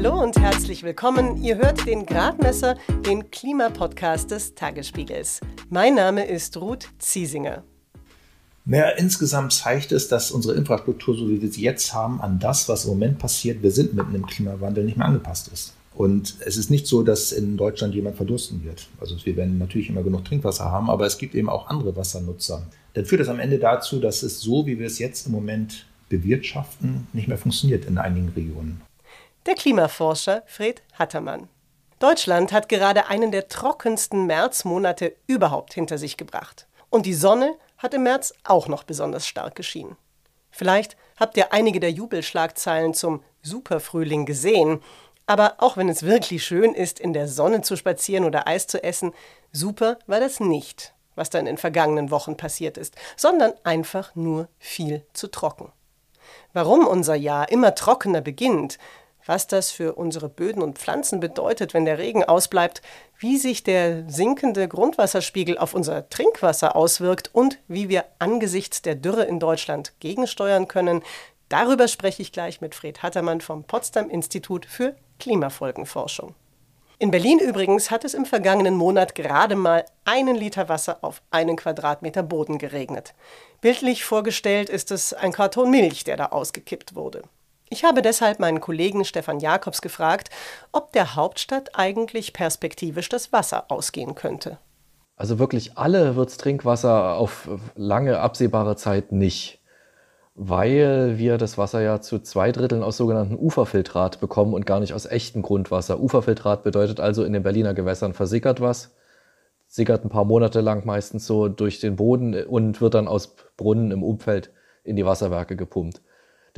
Hallo und herzlich willkommen. Ihr hört den Gradmesser, den Klimapodcast des Tagesspiegels. Mein Name ist Ruth Ziesinger. Naja, insgesamt zeigt es, dass unsere Infrastruktur, so wie wir sie jetzt haben, an das, was im Moment passiert, wir sind mitten im Klimawandel, nicht mehr angepasst ist. Und es ist nicht so, dass in Deutschland jemand verdursten wird. Also wir werden natürlich immer genug Trinkwasser haben, aber es gibt eben auch andere Wassernutzer. Dann führt das am Ende dazu, dass es so, wie wir es jetzt im Moment bewirtschaften, nicht mehr funktioniert in einigen Regionen. Der Klimaforscher Fred Hattermann. Deutschland hat gerade einen der trockensten Märzmonate überhaupt hinter sich gebracht. Und die Sonne hat im März auch noch besonders stark geschienen. Vielleicht habt ihr einige der Jubelschlagzeilen zum Superfrühling gesehen. Aber auch wenn es wirklich schön ist, in der Sonne zu spazieren oder Eis zu essen, super war das nicht, was dann in vergangenen Wochen passiert ist, sondern einfach nur viel zu trocken. Warum unser Jahr immer trockener beginnt, was das für unsere Böden und Pflanzen bedeutet, wenn der Regen ausbleibt, wie sich der sinkende Grundwasserspiegel auf unser Trinkwasser auswirkt und wie wir angesichts der Dürre in Deutschland gegensteuern können, darüber spreche ich gleich mit Fred Hattermann vom Potsdam Institut für Klimafolgenforschung. In Berlin übrigens hat es im vergangenen Monat gerade mal einen Liter Wasser auf einen Quadratmeter Boden geregnet. Bildlich vorgestellt ist es ein Karton Milch, der da ausgekippt wurde. Ich habe deshalb meinen Kollegen Stefan Jakobs gefragt, ob der Hauptstadt eigentlich perspektivisch das Wasser ausgehen könnte. Also wirklich alle wird Trinkwasser auf lange absehbare Zeit nicht weil wir das Wasser ja zu zwei Dritteln aus sogenannten Uferfiltrat bekommen und gar nicht aus echtem Grundwasser. Uferfiltrat bedeutet also, in den Berliner Gewässern versickert was, sickert ein paar Monate lang meistens so durch den Boden und wird dann aus Brunnen im Umfeld in die Wasserwerke gepumpt.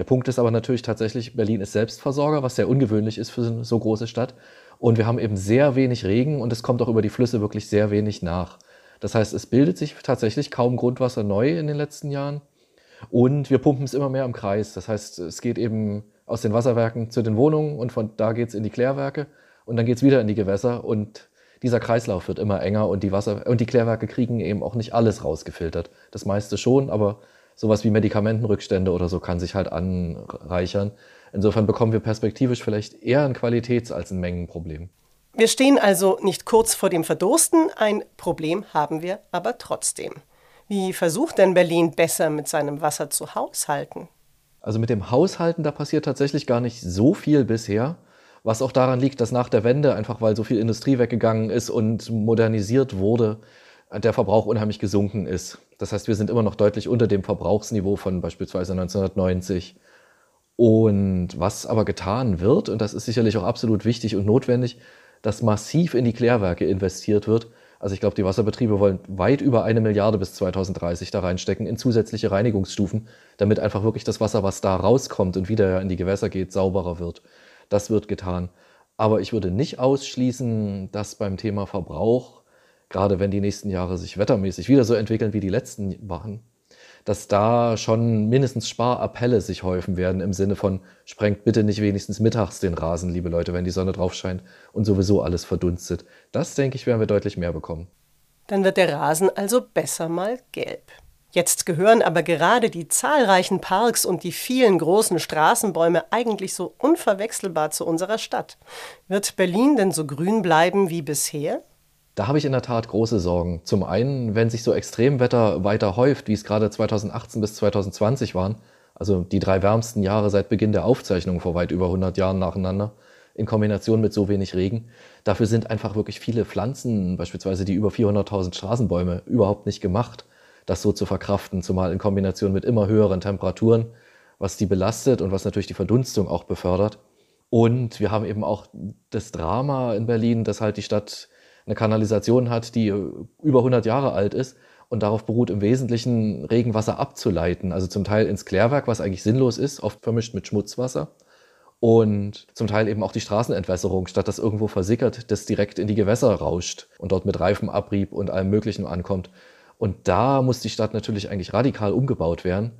Der Punkt ist aber natürlich tatsächlich, Berlin ist Selbstversorger, was sehr ungewöhnlich ist für eine so große Stadt. Und wir haben eben sehr wenig Regen und es kommt auch über die Flüsse wirklich sehr wenig nach. Das heißt, es bildet sich tatsächlich kaum Grundwasser neu in den letzten Jahren. Und wir pumpen es immer mehr im Kreis. Das heißt, es geht eben aus den Wasserwerken zu den Wohnungen und von da geht es in die Klärwerke und dann geht es wieder in die Gewässer und dieser Kreislauf wird immer enger und die Wasser und die Klärwerke kriegen eben auch nicht alles rausgefiltert. Das meiste schon, aber sowas wie Medikamentenrückstände oder so kann sich halt anreichern. Insofern bekommen wir perspektivisch vielleicht eher ein Qualitäts- als ein Mengenproblem. Wir stehen also nicht kurz vor dem Verdursten, ein Problem haben wir aber trotzdem. Wie versucht denn Berlin besser mit seinem Wasser zu haushalten? Also mit dem Haushalten, da passiert tatsächlich gar nicht so viel bisher. Was auch daran liegt, dass nach der Wende, einfach weil so viel Industrie weggegangen ist und modernisiert wurde, der Verbrauch unheimlich gesunken ist. Das heißt, wir sind immer noch deutlich unter dem Verbrauchsniveau von beispielsweise 1990. Und was aber getan wird, und das ist sicherlich auch absolut wichtig und notwendig, dass massiv in die Klärwerke investiert wird, also ich glaube, die Wasserbetriebe wollen weit über eine Milliarde bis 2030 da reinstecken in zusätzliche Reinigungsstufen, damit einfach wirklich das Wasser, was da rauskommt und wieder in die Gewässer geht, sauberer wird. Das wird getan. Aber ich würde nicht ausschließen, dass beim Thema Verbrauch, gerade wenn die nächsten Jahre sich wettermäßig wieder so entwickeln wie die letzten waren, dass da schon mindestens Sparappelle sich häufen werden im Sinne von, sprengt bitte nicht wenigstens mittags den Rasen, liebe Leute, wenn die Sonne drauf scheint und sowieso alles verdunstet. Das, denke ich, werden wir deutlich mehr bekommen. Dann wird der Rasen also besser mal gelb. Jetzt gehören aber gerade die zahlreichen Parks und die vielen großen Straßenbäume eigentlich so unverwechselbar zu unserer Stadt. Wird Berlin denn so grün bleiben wie bisher? Da habe ich in der Tat große Sorgen. Zum einen, wenn sich so Extremwetter weiter häuft, wie es gerade 2018 bis 2020 waren, also die drei wärmsten Jahre seit Beginn der Aufzeichnung vor weit über 100 Jahren nacheinander, in Kombination mit so wenig Regen. Dafür sind einfach wirklich viele Pflanzen, beispielsweise die über 400.000 Straßenbäume, überhaupt nicht gemacht, das so zu verkraften, zumal in Kombination mit immer höheren Temperaturen, was die belastet und was natürlich die Verdunstung auch befördert. Und wir haben eben auch das Drama in Berlin, dass halt die Stadt eine Kanalisation hat, die über 100 Jahre alt ist und darauf beruht im Wesentlichen Regenwasser abzuleiten, also zum Teil ins Klärwerk, was eigentlich sinnlos ist, oft vermischt mit Schmutzwasser und zum Teil eben auch die Straßenentwässerung, statt dass irgendwo versickert, das direkt in die Gewässer rauscht und dort mit Reifenabrieb und allem Möglichen ankommt. Und da muss die Stadt natürlich eigentlich radikal umgebaut werden,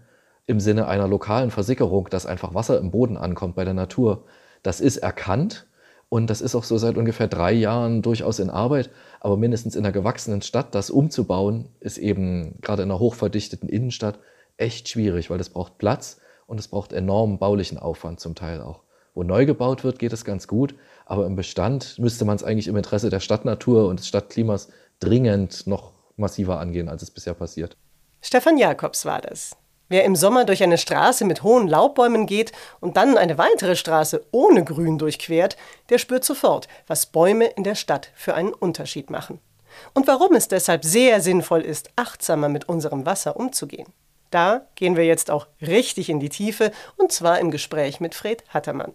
im Sinne einer lokalen Versickerung, dass einfach Wasser im Boden ankommt bei der Natur. Das ist erkannt, und das ist auch so seit ungefähr drei Jahren durchaus in Arbeit. Aber mindestens in einer gewachsenen Stadt das umzubauen, ist eben gerade in einer hochverdichteten Innenstadt echt schwierig, weil das braucht Platz und es braucht enormen baulichen Aufwand zum Teil auch. Wo neu gebaut wird, geht es ganz gut, aber im Bestand müsste man es eigentlich im Interesse der Stadtnatur und des Stadtklimas dringend noch massiver angehen, als es bisher passiert. Stefan Jakobs war das. Wer im Sommer durch eine Straße mit hohen Laubbäumen geht und dann eine weitere Straße ohne Grün durchquert, der spürt sofort, was Bäume in der Stadt für einen Unterschied machen. Und warum es deshalb sehr sinnvoll ist, achtsamer mit unserem Wasser umzugehen. Da gehen wir jetzt auch richtig in die Tiefe, und zwar im Gespräch mit Fred Hattermann.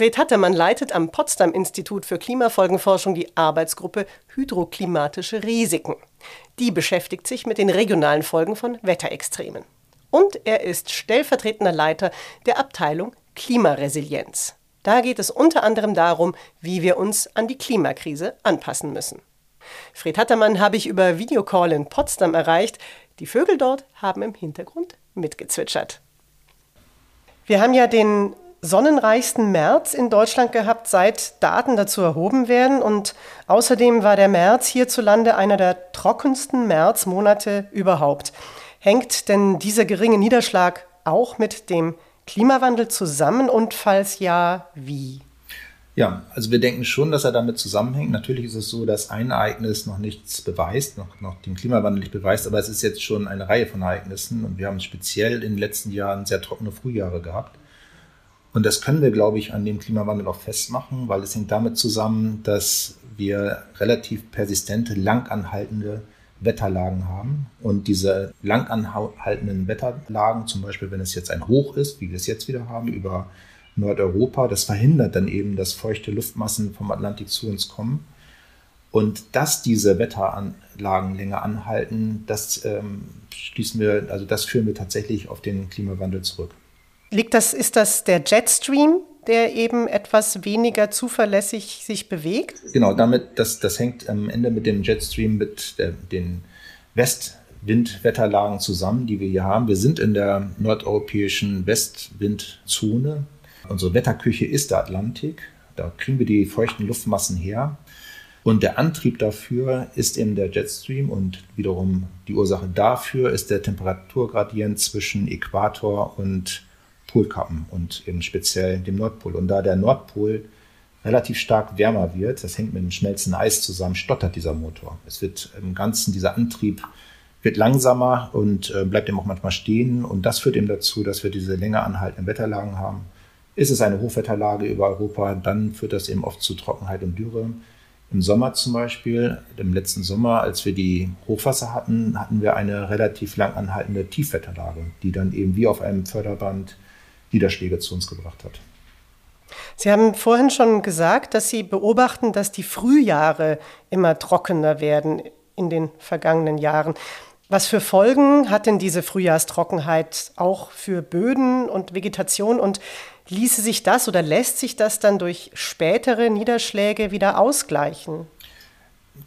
Fred Hattermann leitet am Potsdam Institut für Klimafolgenforschung die Arbeitsgruppe Hydroklimatische Risiken. Die beschäftigt sich mit den regionalen Folgen von Wetterextremen. Und er ist stellvertretender Leiter der Abteilung Klimaresilienz. Da geht es unter anderem darum, wie wir uns an die Klimakrise anpassen müssen. Fred Hattermann habe ich über Videocall in Potsdam erreicht. Die Vögel dort haben im Hintergrund mitgezwitschert. Wir haben ja den sonnenreichsten März in Deutschland gehabt, seit Daten dazu erhoben werden. Und außerdem war der März hierzulande einer der trockensten Märzmonate überhaupt. Hängt denn dieser geringe Niederschlag auch mit dem Klimawandel zusammen und falls ja, wie? Ja, also wir denken schon, dass er damit zusammenhängt. Natürlich ist es so, dass ein Ereignis noch nichts beweist, noch, noch den Klimawandel nicht beweist, aber es ist jetzt schon eine Reihe von Ereignissen und wir haben speziell in den letzten Jahren sehr trockene Frühjahre gehabt. Und das können wir, glaube ich, an dem Klimawandel auch festmachen, weil es hängt damit zusammen, dass wir relativ persistente, langanhaltende Wetterlagen haben. Und diese langanhaltenden Wetterlagen, zum Beispiel wenn es jetzt ein Hoch ist, wie wir es jetzt wieder haben, über Nordeuropa, das verhindert dann eben, dass feuchte Luftmassen vom Atlantik zu uns kommen. Und dass diese Wetteranlagen länger anhalten, das ähm, schließen wir, also das führen wir tatsächlich auf den Klimawandel zurück. Liegt das, ist das der Jetstream, der eben etwas weniger zuverlässig sich bewegt? Genau, damit, das, das hängt am Ende mit dem Jetstream, mit der, den Westwindwetterlagen zusammen, die wir hier haben. Wir sind in der nordeuropäischen Westwindzone. Unsere Wetterküche ist der Atlantik. Da kriegen wir die feuchten Luftmassen her. Und der Antrieb dafür ist eben der Jetstream und wiederum die Ursache dafür ist der Temperaturgradient zwischen Äquator und Polkappen und eben speziell dem Nordpol. Und da der Nordpol relativ stark wärmer wird, das hängt mit dem schmelzenden Eis zusammen, stottert dieser Motor. Es wird im Ganzen, dieser Antrieb wird langsamer und äh, bleibt eben auch manchmal stehen. Und das führt eben dazu, dass wir diese länger anhaltenden Wetterlagen haben. Ist es eine Hochwetterlage über Europa, dann führt das eben oft zu Trockenheit und Dürre. Im Sommer zum Beispiel, im letzten Sommer, als wir die Hochwasser hatten, hatten wir eine relativ lang anhaltende Tiefwetterlage, die dann eben wie auf einem Förderband Niederschläge zu uns gebracht hat. Sie haben vorhin schon gesagt, dass Sie beobachten, dass die Frühjahre immer trockener werden in den vergangenen Jahren. Was für Folgen hat denn diese Frühjahrstrockenheit auch für Böden und Vegetation und ließe sich das oder lässt sich das dann durch spätere Niederschläge wieder ausgleichen?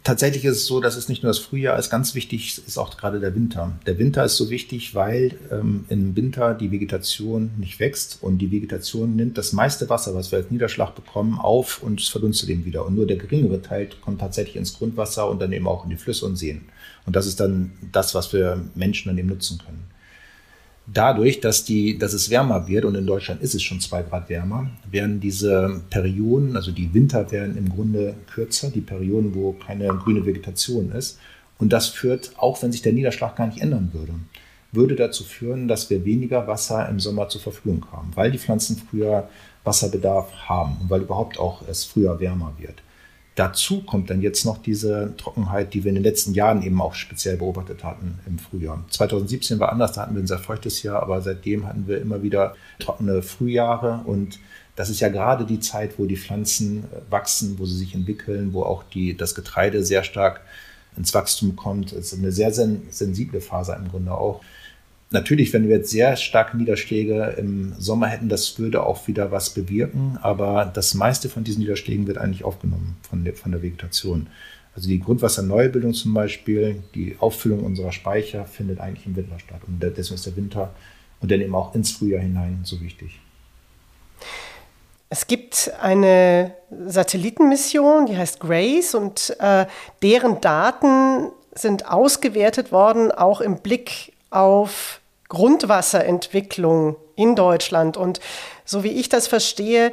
tatsächlich ist es so, dass es nicht nur das Frühjahr ist, ganz wichtig ist auch gerade der Winter. Der Winter ist so wichtig, weil ähm, im Winter die Vegetation nicht wächst und die Vegetation nimmt das meiste Wasser, was wir als Niederschlag bekommen, auf und es verdunstet eben wieder. Und nur der geringere Teil kommt tatsächlich ins Grundwasser und dann eben auch in die Flüsse und Seen. Und das ist dann das, was wir Menschen dann eben nutzen können dadurch, dass, die, dass es wärmer wird, und in Deutschland ist es schon zwei Grad wärmer, werden diese Perioden, also die Winter werden im Grunde kürzer, die Perioden, wo keine grüne Vegetation ist. Und das führt, auch wenn sich der Niederschlag gar nicht ändern würde, würde dazu führen, dass wir weniger Wasser im Sommer zur Verfügung haben, weil die Pflanzen früher Wasserbedarf haben und weil überhaupt auch es früher wärmer wird. Dazu kommt dann jetzt noch diese Trockenheit, die wir in den letzten Jahren eben auch speziell beobachtet hatten im Frühjahr. 2017 war anders, da hatten wir ein sehr feuchtes Jahr, aber seitdem hatten wir immer wieder trockene Frühjahre und das ist ja gerade die Zeit, wo die Pflanzen äh, wachsen, wo sie sich entwickeln, wo auch die, das Getreide sehr stark ins Wachstum kommt. Es ist eine sehr sensible Phase im Grunde auch. Natürlich, wenn wir jetzt sehr starke Niederschläge im Sommer hätten, das würde auch wieder was bewirken, aber das meiste von diesen Niederschlägen wird eigentlich aufgenommen von der, von der Vegetation. Also die Grundwasserneubildung zum Beispiel, die Auffüllung unserer Speicher findet eigentlich im Winter statt. Und deswegen ist der Winter und dann eben auch ins Frühjahr hinein so wichtig. Es gibt eine Satellitenmission, die heißt Grace und äh, deren Daten sind ausgewertet worden, auch im Blick auf Grundwasserentwicklung in Deutschland. Und so wie ich das verstehe,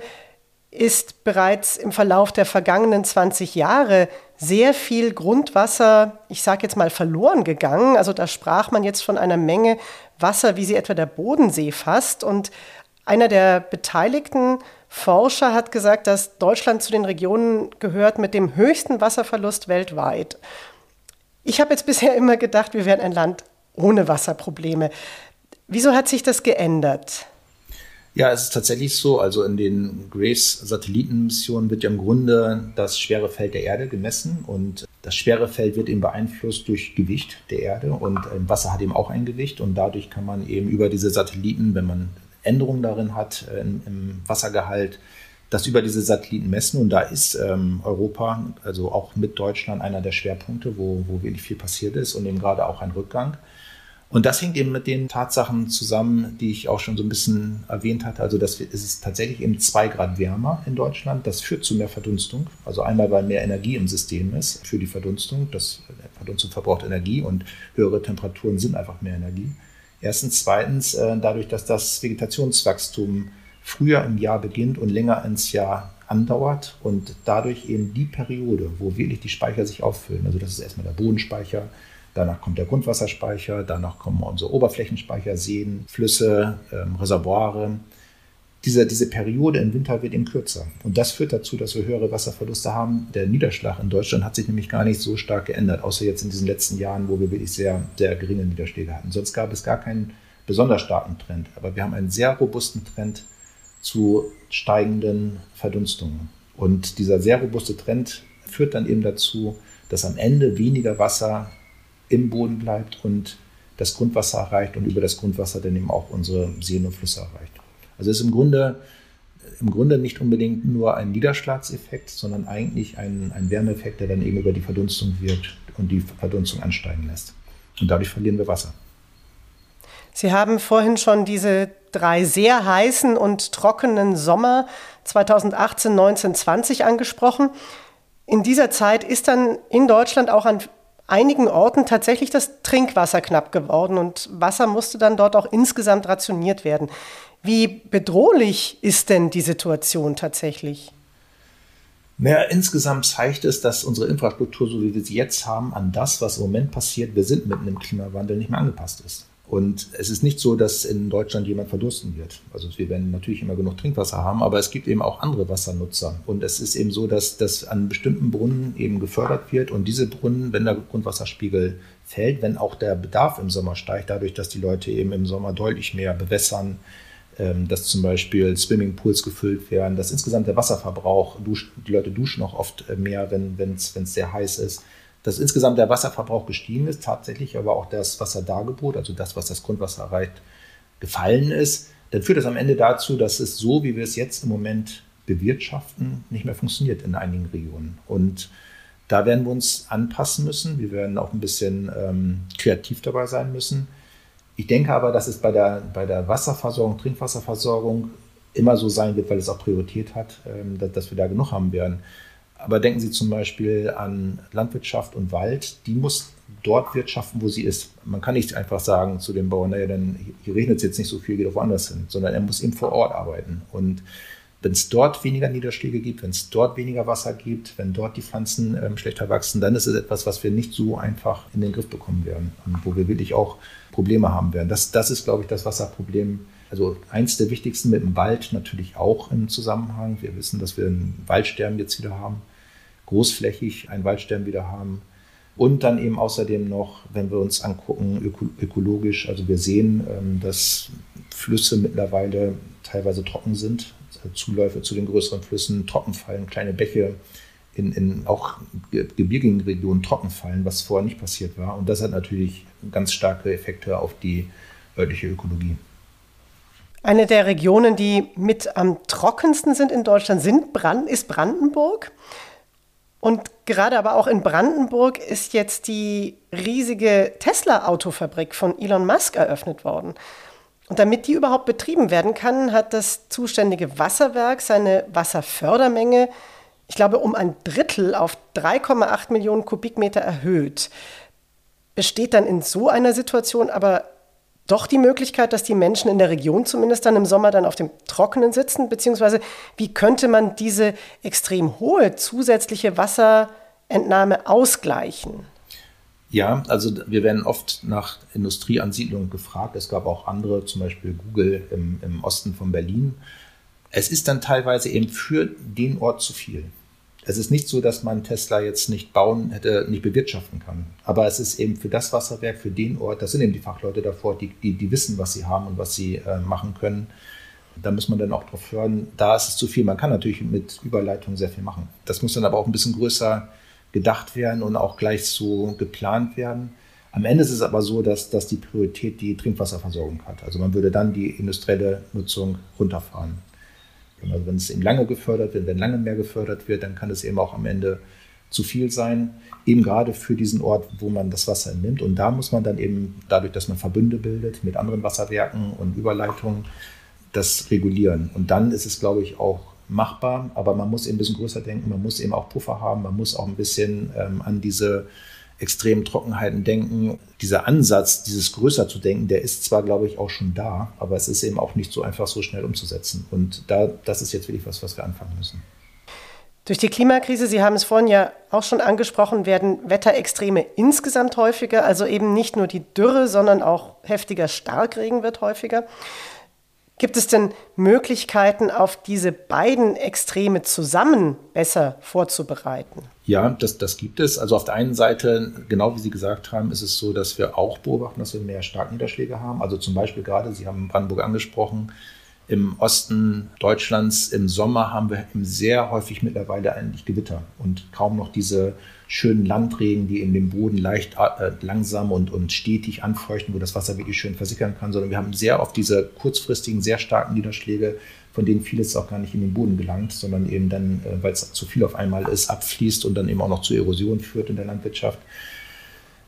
ist bereits im Verlauf der vergangenen 20 Jahre sehr viel Grundwasser, ich sage jetzt mal, verloren gegangen. Also da sprach man jetzt von einer Menge Wasser, wie sie etwa der Bodensee fasst. Und einer der beteiligten Forscher hat gesagt, dass Deutschland zu den Regionen gehört mit dem höchsten Wasserverlust weltweit. Ich habe jetzt bisher immer gedacht, wir wären ein Land ohne Wasserprobleme. Wieso hat sich das geändert? Ja, es ist tatsächlich so. Also in den Grace-Satellitenmissionen wird ja im Grunde das schwere Feld der Erde gemessen und das schwere Feld wird eben beeinflusst durch Gewicht der Erde und Wasser hat eben auch ein Gewicht und dadurch kann man eben über diese Satelliten, wenn man Änderungen darin hat äh, im Wassergehalt, das über diese Satelliten messen. Und da ist ähm, Europa, also auch mit Deutschland, einer der Schwerpunkte, wo, wo wirklich viel passiert ist und eben gerade auch ein Rückgang. Und das hängt eben mit den Tatsachen zusammen, die ich auch schon so ein bisschen erwähnt hatte. Also dass wir, es ist tatsächlich eben zwei Grad wärmer in Deutschland. Das führt zu mehr Verdunstung. Also einmal, weil mehr Energie im System ist für die Verdunstung. Das Verdunstung verbraucht Energie und höhere Temperaturen sind einfach mehr Energie. Erstens. Zweitens, äh, dadurch, dass das Vegetationswachstum früher im Jahr beginnt und länger ins Jahr andauert und dadurch eben die Periode, wo wirklich die Speicher sich auffüllen, also das ist erstmal der Bodenspeicher, danach kommt der Grundwasserspeicher, danach kommen unsere Oberflächenspeicher, Seen, Flüsse, ähm, Reservoire, diese, diese Periode im Winter wird eben kürzer. Und das führt dazu, dass wir höhere Wasserverluste haben. Der Niederschlag in Deutschland hat sich nämlich gar nicht so stark geändert, außer jetzt in diesen letzten Jahren, wo wir wirklich sehr, sehr geringe Niederschläge hatten. Sonst gab es gar keinen besonders starken Trend. Aber wir haben einen sehr robusten Trend zu steigenden Verdunstungen. Und dieser sehr robuste Trend führt dann eben dazu, dass am Ende weniger Wasser im Boden bleibt und das Grundwasser erreicht und über das Grundwasser dann eben auch unsere Seen und Flüsse erreicht. Also es ist im Grunde, im Grunde nicht unbedingt nur ein Niederschlagseffekt, sondern eigentlich ein, ein Wärmeeffekt, der dann eben über die Verdunstung wirkt und die Verdunstung ansteigen lässt. Und dadurch verlieren wir Wasser. Sie haben vorhin schon diese drei sehr heißen und trockenen Sommer 2018, 19, 20 angesprochen. In dieser Zeit ist dann in Deutschland auch an einigen Orten tatsächlich das Trinkwasser knapp geworden und Wasser musste dann dort auch insgesamt rationiert werden. Wie bedrohlich ist denn die Situation tatsächlich? Naja, insgesamt zeigt es, dass unsere Infrastruktur, so wie wir sie jetzt haben, an das, was im Moment passiert, wir sind mitten im Klimawandel, nicht mehr angepasst ist. Und es ist nicht so, dass in Deutschland jemand verdursten wird. Also wir werden natürlich immer genug Trinkwasser haben, aber es gibt eben auch andere Wassernutzer. Und es ist eben so, dass das an bestimmten Brunnen eben gefördert wird. Und diese Brunnen, wenn der Grundwasserspiegel fällt, wenn auch der Bedarf im Sommer steigt, dadurch, dass die Leute eben im Sommer deutlich mehr bewässern, ähm, dass zum Beispiel Swimmingpools gefüllt werden, dass insgesamt der Wasserverbrauch, die Leute duschen auch oft äh, mehr, wenn es sehr heiß ist, dass insgesamt der Wasserverbrauch gestiegen ist, tatsächlich aber auch das Wasserdargebot, also das, was das Grundwasser erreicht, gefallen ist, dann führt das am Ende dazu, dass es so, wie wir es jetzt im Moment bewirtschaften, nicht mehr funktioniert in einigen Regionen. Und da werden wir uns anpassen müssen. Wir werden auch ein bisschen ähm, kreativ dabei sein müssen. Ich denke aber, dass es bei der, bei der Wasserversorgung, Trinkwasserversorgung immer so sein wird, weil es auch Priorität hat, ähm, dass, dass wir da genug haben werden. Aber denken Sie zum Beispiel an Landwirtschaft und Wald. Die muss dort wirtschaften, wo sie ist. Man kann nicht einfach sagen zu dem Bauern, naja, dann hier regnet es jetzt nicht so viel, geht doch woanders hin, sondern er muss eben vor Ort arbeiten. Und wenn es dort weniger Niederschläge gibt, wenn es dort weniger Wasser gibt, wenn dort die Pflanzen ähm, schlechter wachsen, dann ist es etwas, was wir nicht so einfach in den Griff bekommen werden und wo wir wirklich auch Probleme haben werden. Das, das ist, glaube ich, das Wasserproblem. Also eins der wichtigsten mit dem Wald natürlich auch im Zusammenhang. Wir wissen, dass wir ein Waldsterben jetzt wieder haben, großflächig ein Waldsterben wieder haben. Und dann eben außerdem noch, wenn wir uns angucken, öko ökologisch, also wir sehen, ähm, dass Flüsse mittlerweile teilweise trocken sind, Zuläufe zu den größeren Flüssen trocken fallen, kleine Bäche in, in auch gebirgigen Regionen trocken fallen, was vorher nicht passiert war. Und das hat natürlich ganz starke Effekte auf die örtliche Ökologie. Eine der Regionen, die mit am trockensten sind in Deutschland, sind Brand ist Brandenburg. Und gerade aber auch in Brandenburg ist jetzt die riesige Tesla-Autofabrik von Elon Musk eröffnet worden. Und damit die überhaupt betrieben werden kann, hat das zuständige Wasserwerk seine Wasserfördermenge, ich glaube, um ein Drittel auf 3,8 Millionen Kubikmeter erhöht. Besteht dann in so einer Situation aber doch die Möglichkeit, dass die Menschen in der Region zumindest dann im Sommer dann auf dem Trockenen sitzen? Beziehungsweise wie könnte man diese extrem hohe zusätzliche Wasserentnahme ausgleichen? Ja, also wir werden oft nach Industrieansiedlungen gefragt. Es gab auch andere, zum Beispiel Google im, im Osten von Berlin. Es ist dann teilweise eben für den Ort zu viel. Es ist nicht so, dass man Tesla jetzt nicht bauen hätte, nicht bewirtschaften kann. Aber es ist eben für das Wasserwerk, für den Ort, das sind eben die Fachleute davor, die, die, die wissen, was sie haben und was sie äh, machen können. Da muss man dann auch drauf hören, da ist es zu viel. Man kann natürlich mit Überleitung sehr viel machen. Das muss dann aber auch ein bisschen größer gedacht werden und auch gleich so geplant werden. Am Ende ist es aber so, dass, dass die Priorität die Trinkwasserversorgung hat. Also man würde dann die industrielle Nutzung runterfahren. Also wenn es eben lange gefördert wird, wenn lange mehr gefördert wird, dann kann es eben auch am Ende zu viel sein, eben gerade für diesen Ort, wo man das Wasser entnimmt. Und da muss man dann eben, dadurch, dass man Verbünde bildet mit anderen Wasserwerken und Überleitungen, das regulieren. Und dann ist es, glaube ich, auch machbar, aber man muss eben ein bisschen größer denken, man muss eben auch Puffer haben, man muss auch ein bisschen ähm, an diese extremen Trockenheiten denken. Dieser Ansatz, dieses größer zu denken, der ist zwar, glaube ich, auch schon da, aber es ist eben auch nicht so einfach so schnell umzusetzen. Und da, das ist jetzt wirklich was, was wir anfangen müssen. Durch die Klimakrise, Sie haben es vorhin ja auch schon angesprochen, werden Wetterextreme insgesamt häufiger. Also eben nicht nur die Dürre, sondern auch heftiger Starkregen wird häufiger. Gibt es denn Möglichkeiten, auf diese beiden Extreme zusammen besser vorzubereiten? Ja, das, das gibt es. Also auf der einen Seite, genau wie Sie gesagt haben, ist es so, dass wir auch beobachten, dass wir mehr Starkniederschläge haben. Also zum Beispiel gerade, Sie haben Brandenburg angesprochen, im Osten Deutschlands im Sommer haben wir sehr häufig mittlerweile eigentlich Gewitter und kaum noch diese schönen Landregen, die in dem Boden leicht äh, langsam und, und stetig anfeuchten, wo das Wasser wirklich schön versickern kann, sondern wir haben sehr oft diese kurzfristigen, sehr starken Niederschläge, von denen vieles auch gar nicht in den Boden gelangt, sondern eben dann, äh, weil es zu viel auf einmal ist, abfließt und dann eben auch noch zu Erosion führt in der Landwirtschaft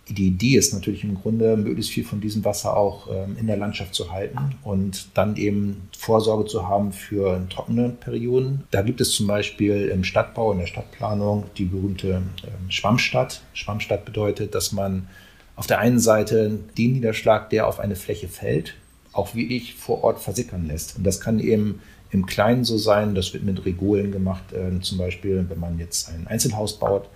die Idee ist natürlich im Grunde, möglichst viel von diesem Wasser auch ähm, in der Landschaft zu halten und dann eben Vorsorge zu haben für trockene Perioden. Da gibt es zum Beispiel im Stadtbau, in der Stadtplanung die berühmte ähm, Schwammstadt. Schwammstadt bedeutet, dass man auf der einen Seite den Niederschlag, der auf eine Fläche fällt, auch wie ich vor Ort versickern lässt. Und das kann eben im Kleinen so sein, das wird mit Regolen gemacht, äh, zum Beispiel, wenn man jetzt ein Einzelhaus baut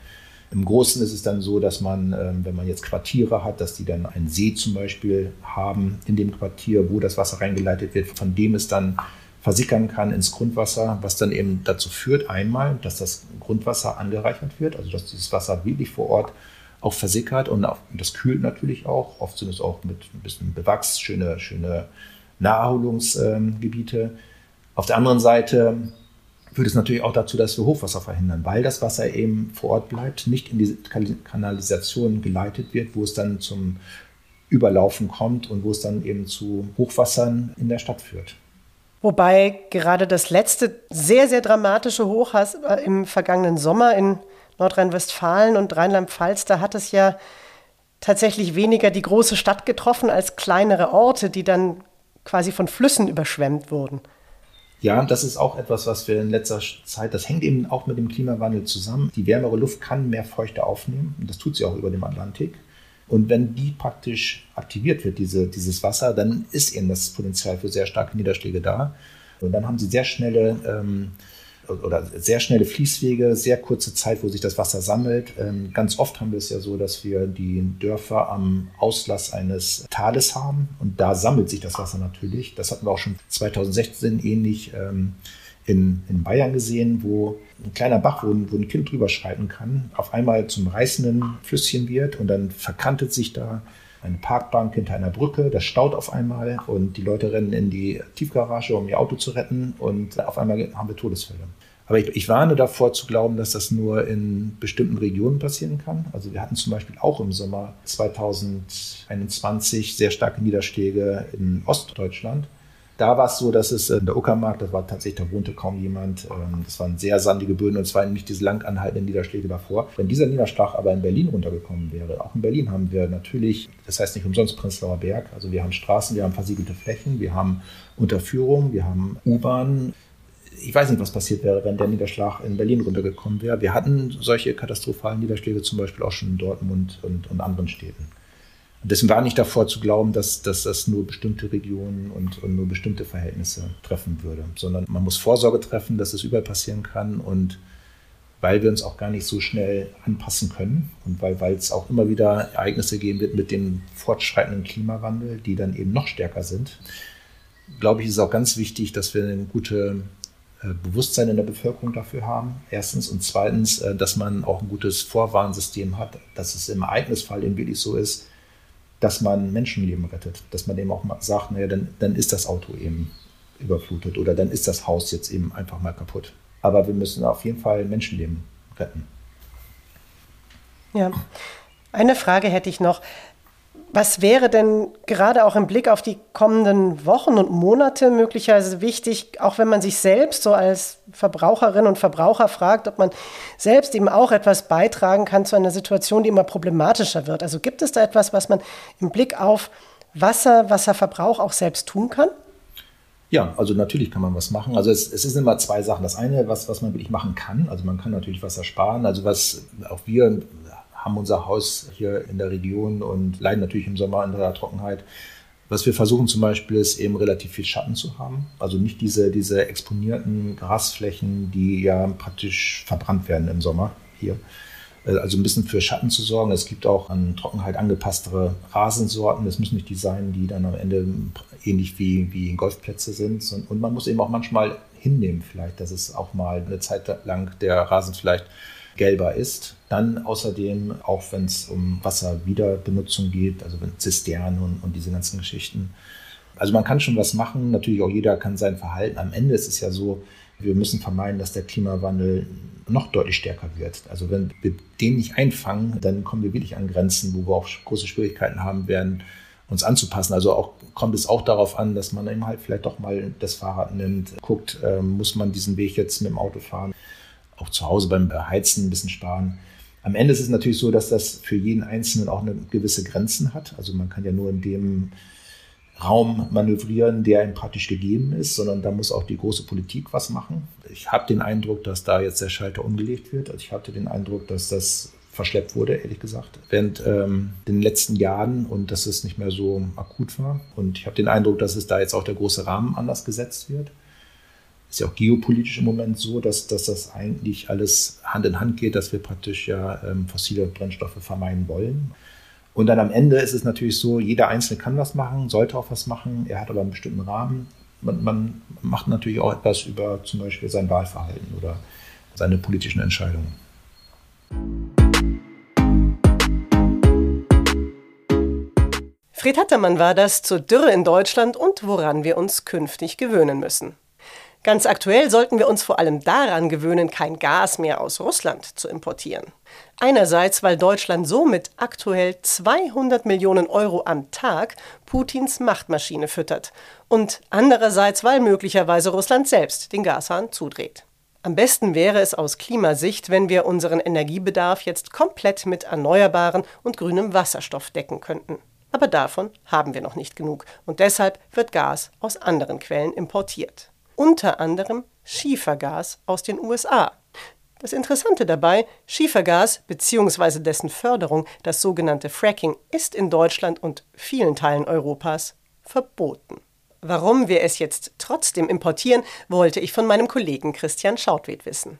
im Großen ist es dann so, dass man, ähm, wenn man jetzt Quartiere hat, dass die dann einen See zum Beispiel haben in dem Quartier, wo das Wasser reingeleitet wird, von dem es dann versickern kann ins Grundwasser, was dann eben dazu führt, einmal, dass das Grundwasser angereichert wird, also dass dieses Wasser wirklich vor Ort auch versickert und das kühlt natürlich auch. Oft sind es auch mit ein bisschen Bewachs, schöne, schöne Naherholungsgebiete. Auf der anderen Seite führt es natürlich auch dazu, dass wir Hochwasser verhindern, weil das Wasser eben vor Ort bleibt, nicht in diese Kanalisation geleitet wird, wo es dann zum Überlaufen kommt und wo es dann eben zu Hochwassern in der Stadt führt. Wobei gerade das letzte sehr, sehr dramatische Hochwasser im vergangenen Sommer in Nordrhein-Westfalen und Rheinland-Pfalz, da hat es ja tatsächlich weniger die große Stadt getroffen als kleinere Orte, die dann quasi von Flüssen überschwemmt wurden. Ja, das ist auch etwas, was wir in letzter Zeit, das hängt eben auch mit dem Klimawandel zusammen. Die wärmere Luft kann mehr Feuchte aufnehmen und das tut sie auch über dem Atlantik. Und wenn die praktisch aktiviert wird, diese, dieses Wasser, dann ist eben das Potenzial für sehr starke Niederschläge da. Und dann haben sie sehr schnelle ähm, oder sehr schnelle Fließwege, sehr kurze Zeit, wo sich das Wasser sammelt. Ähm, ganz oft haben wir es ja so, dass wir die Dörfer am Auslass eines Tales haben und da sammelt sich das Wasser natürlich. Das hatten wir auch schon 2016 ähnlich ähm, in, in Bayern gesehen, wo ein kleiner Bach, wo wo ein Kind drüber schreiten kann, auf einmal zum reißenden Flüsschen wird und dann verkantet sich da eine Parkbank hinter einer Brücke, das staut auf einmal und die Leute rennen in die Tiefgarage, um ihr Auto zu retten und auf einmal haben wir Todesfälle. Aber ich, ich, warne davor zu glauben, dass das nur in bestimmten Regionen passieren kann. Also wir hatten zum Beispiel auch im Sommer 2021 sehr starke Niederschläge in Ostdeutschland. Da war es so, dass es in der Uckermark, das war tatsächlich, da wohnte kaum jemand. Ähm, das waren sehr sandige Böden und waren nicht diese lang anhaltenden Niederschläge davor. Wenn dieser Niederschlag aber in Berlin runtergekommen wäre, auch in Berlin haben wir natürlich, das heißt nicht umsonst Prenzlauer Berg, also wir haben Straßen, wir haben versiegelte Flächen, wir haben Unterführung, wir haben U-Bahn, ich weiß nicht, was passiert wäre, wenn der Niederschlag in Berlin runtergekommen wäre. Wir hatten solche katastrophalen Niederschläge zum Beispiel auch schon in Dortmund und, und anderen Städten. Deswegen war nicht davor zu glauben, dass, dass das nur bestimmte Regionen und, und, nur bestimmte Verhältnisse treffen würde, sondern man muss Vorsorge treffen, dass es überall passieren kann und weil wir uns auch gar nicht so schnell anpassen können und weil, es auch immer wieder Ereignisse geben wird mit dem fortschreitenden Klimawandel, die dann eben noch stärker sind, glaube ich, ist auch ganz wichtig, dass wir eine gute äh, Bewusstsein in der Bevölkerung dafür haben, erstens. Und zweitens, äh, dass man auch ein gutes Vorwarnsystem hat, dass es im Ereignisfall eben wirklich so ist, dass man Menschenleben rettet. Dass man eben auch mal sagt, naja, dann, dann ist das Auto eben überflutet oder dann ist das Haus jetzt eben einfach mal kaputt. Aber wir müssen auf jeden Fall Menschenleben retten. Ja. Eine Frage hätte ich noch. Was wäre denn gerade auch im Blick auf die kommenden Wochen und Monate möglicherweise wichtig, auch wenn man sich selbst so als Verbraucherin und Verbraucher fragt, ob man selbst eben auch etwas beitragen kann zu einer Situation, die immer problematischer wird? Also gibt es da etwas, was man im Blick auf Wasser, Wasserverbrauch auch selbst tun kann? Ja, also natürlich kann man was machen. Also es, es ist immer zwei Sachen. Das eine, was, was man wirklich machen kann, also man kann natürlich Wasser sparen. Also was auch wir haben unser Haus hier in der Region und leiden natürlich im Sommer an der Trockenheit. Was wir versuchen zum Beispiel ist eben relativ viel Schatten zu haben. Also nicht diese, diese exponierten Grasflächen, die ja praktisch verbrannt werden im Sommer hier. Äh, also ein bisschen für Schatten zu sorgen. Es gibt auch an Trockenheit angepasstere Rasensorten. Das müssen nicht die sein, die dann am Ende ähnlich wie, wie Golfplätze sind. Und man muss eben auch manchmal hinnehmen, vielleicht, dass es auch mal eine Zeit lang der Rasen vielleicht gelber ist. Dann außerdem, auch wenn es um Wasserwiederbenutzung geht, also Zisternen und, und diese ganzen Geschichten. Also man kann schon was machen, natürlich auch jeder kann sein Verhalten. Am Ende ist es ja so, wir müssen vermeiden, dass der Klimawandel noch deutlich stärker wird. Also wenn wir den nicht einfangen, dann kommen wir wirklich an Grenzen, wo wir auch große Schwierigkeiten haben werden, uns anzupassen. Also auch kommt es auch darauf an, dass man eben halt vielleicht doch mal das Fahrrad nimmt, guckt, äh, muss man diesen Weg jetzt mit dem Auto fahren auch zu Hause beim Heizen ein bisschen sparen. Am Ende ist es natürlich so, dass das für jeden Einzelnen auch eine gewisse Grenzen hat. Also man kann ja nur in dem Raum manövrieren, der ihm praktisch gegeben ist, sondern da muss auch die große Politik was machen. Ich habe den Eindruck, dass da jetzt der Schalter umgelegt wird. Also ich hatte den Eindruck, dass das verschleppt wurde, ehrlich gesagt, während ähm, den letzten Jahren und dass es nicht mehr so akut war. Und ich habe den Eindruck, dass es da jetzt auch der große Rahmen anders gesetzt wird ist ja auch geopolitisch im Moment so, dass, dass das eigentlich alles Hand in Hand geht, dass wir praktisch ja ähm, fossile Brennstoffe vermeiden wollen. Und dann am Ende ist es natürlich so, jeder Einzelne kann was machen, sollte auch was machen, er hat aber einen bestimmten Rahmen. Man, man macht natürlich auch etwas über zum Beispiel sein Wahlverhalten oder seine politischen Entscheidungen. Fred Hattermann war das zur Dürre in Deutschland und woran wir uns künftig gewöhnen müssen. Ganz aktuell sollten wir uns vor allem daran gewöhnen, kein Gas mehr aus Russland zu importieren. Einerseits, weil Deutschland somit aktuell 200 Millionen Euro am Tag Putins Machtmaschine füttert und andererseits, weil möglicherweise Russland selbst den Gashahn zudreht. Am besten wäre es aus Klimasicht, wenn wir unseren Energiebedarf jetzt komplett mit erneuerbaren und grünem Wasserstoff decken könnten. Aber davon haben wir noch nicht genug und deshalb wird Gas aus anderen Quellen importiert unter anderem Schiefergas aus den USA. Das Interessante dabei, Schiefergas bzw. dessen Förderung, das sogenannte Fracking, ist in Deutschland und vielen Teilen Europas verboten. Warum wir es jetzt trotzdem importieren, wollte ich von meinem Kollegen Christian Schautwed wissen.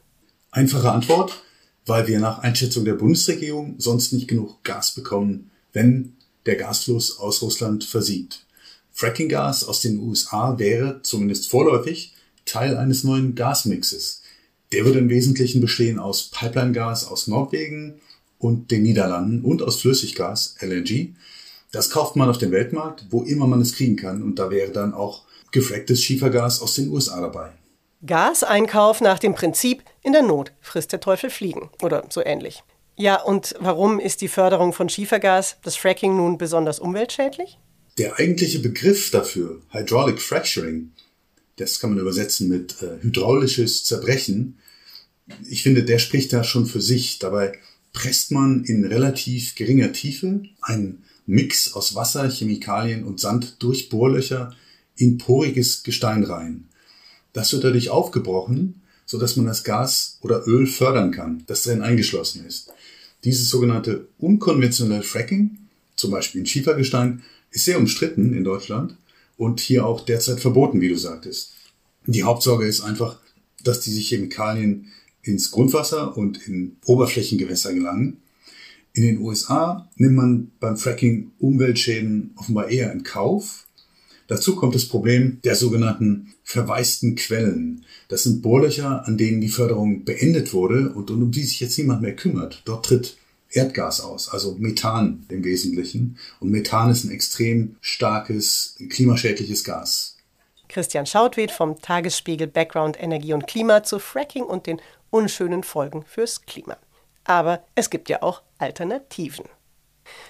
Einfache Antwort, weil wir nach Einschätzung der Bundesregierung sonst nicht genug Gas bekommen, wenn der Gasfluss aus Russland versiegt. Frackinggas aus den USA wäre, zumindest vorläufig, Teil eines neuen Gasmixes. Der würde im Wesentlichen bestehen aus Pipeline-Gas aus Norwegen und den Niederlanden und aus Flüssiggas, LNG. Das kauft man auf dem Weltmarkt, wo immer man es kriegen kann und da wäre dann auch gefracktes Schiefergas aus den USA dabei. Gaseinkauf nach dem Prinzip, in der Not frisst der Teufel Fliegen oder so ähnlich. Ja, und warum ist die Förderung von Schiefergas, das Fracking nun besonders umweltschädlich? Der eigentliche Begriff dafür, Hydraulic Fracturing, das kann man übersetzen mit äh, hydraulisches Zerbrechen. Ich finde, der spricht da schon für sich. Dabei presst man in relativ geringer Tiefe einen Mix aus Wasser, Chemikalien und Sand durch Bohrlöcher in poriges Gestein rein. Das wird dadurch aufgebrochen, so dass man das Gas oder Öl fördern kann, das darin eingeschlossen ist. Dieses sogenannte unkonventionelle Fracking, zum Beispiel in Schiefergestein, ist sehr umstritten in Deutschland und hier auch derzeit verboten, wie du sagtest. Die Hauptsorge ist einfach, dass diese Chemikalien ins Grundwasser und in Oberflächengewässer gelangen. In den USA nimmt man beim Fracking Umweltschäden offenbar eher in Kauf. Dazu kommt das Problem der sogenannten verwaisten Quellen. Das sind Bohrlöcher, an denen die Förderung beendet wurde und um die sich jetzt niemand mehr kümmert. Dort tritt Erdgas aus, also Methan im Wesentlichen. Und Methan ist ein extrem starkes, klimaschädliches Gas. Christian Schautwed vom Tagesspiegel Background Energie und Klima zu Fracking und den unschönen Folgen fürs Klima. Aber es gibt ja auch Alternativen.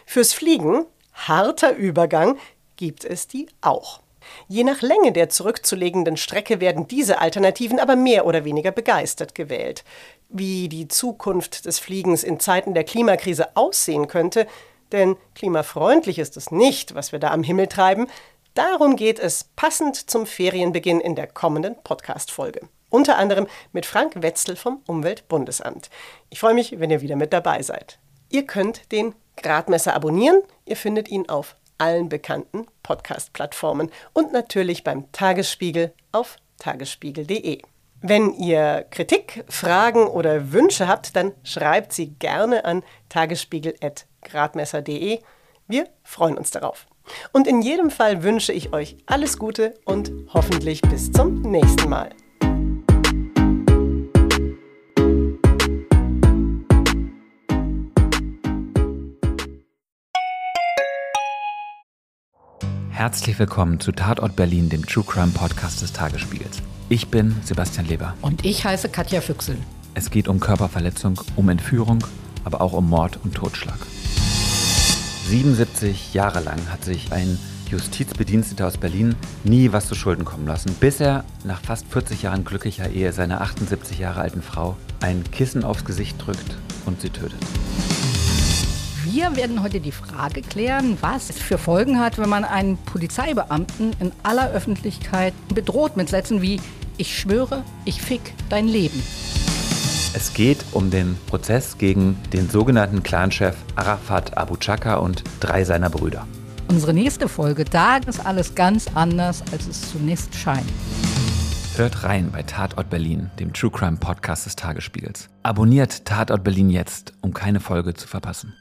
Fürs Fliegen, harter Übergang, gibt es die auch. Je nach Länge der zurückzulegenden Strecke werden diese Alternativen aber mehr oder weniger begeistert gewählt. Wie die Zukunft des Fliegens in Zeiten der Klimakrise aussehen könnte, denn klimafreundlich ist es nicht, was wir da am Himmel treiben, darum geht es passend zum Ferienbeginn in der kommenden Podcast-Folge. Unter anderem mit Frank Wetzel vom Umweltbundesamt. Ich freue mich, wenn ihr wieder mit dabei seid. Ihr könnt den Gradmesser abonnieren. Ihr findet ihn auf allen bekannten Podcast-Plattformen und natürlich beim Tagesspiegel auf tagesspiegel.de. Wenn ihr Kritik, Fragen oder Wünsche habt, dann schreibt sie gerne an tagesspiegel.gradmesser.de. Wir freuen uns darauf. Und in jedem Fall wünsche ich euch alles Gute und hoffentlich bis zum nächsten Mal. Herzlich willkommen zu Tatort Berlin, dem True Crime Podcast des Tagesspiegels. Ich bin Sebastian Leber. Und ich heiße Katja Füchsel. Es geht um Körperverletzung, um Entführung, aber auch um Mord und Totschlag. 77 Jahre lang hat sich ein Justizbediensteter aus Berlin nie was zu Schulden kommen lassen, bis er nach fast 40 Jahren glücklicher Ehe seiner 78 Jahre alten Frau ein Kissen aufs Gesicht drückt und sie tötet. Wir werden heute die Frage klären, was es für Folgen hat, wenn man einen Polizeibeamten in aller Öffentlichkeit bedroht mit Sätzen wie Ich schwöre, ich fick dein Leben. Es geht um den Prozess gegen den sogenannten Clanchef Arafat Abu Chaka und drei seiner Brüder. Unsere nächste Folge, da ist alles ganz anders, als es zunächst scheint. Hört rein bei Tatort Berlin, dem True Crime Podcast des Tagesspiegels. Abonniert Tatort Berlin jetzt, um keine Folge zu verpassen.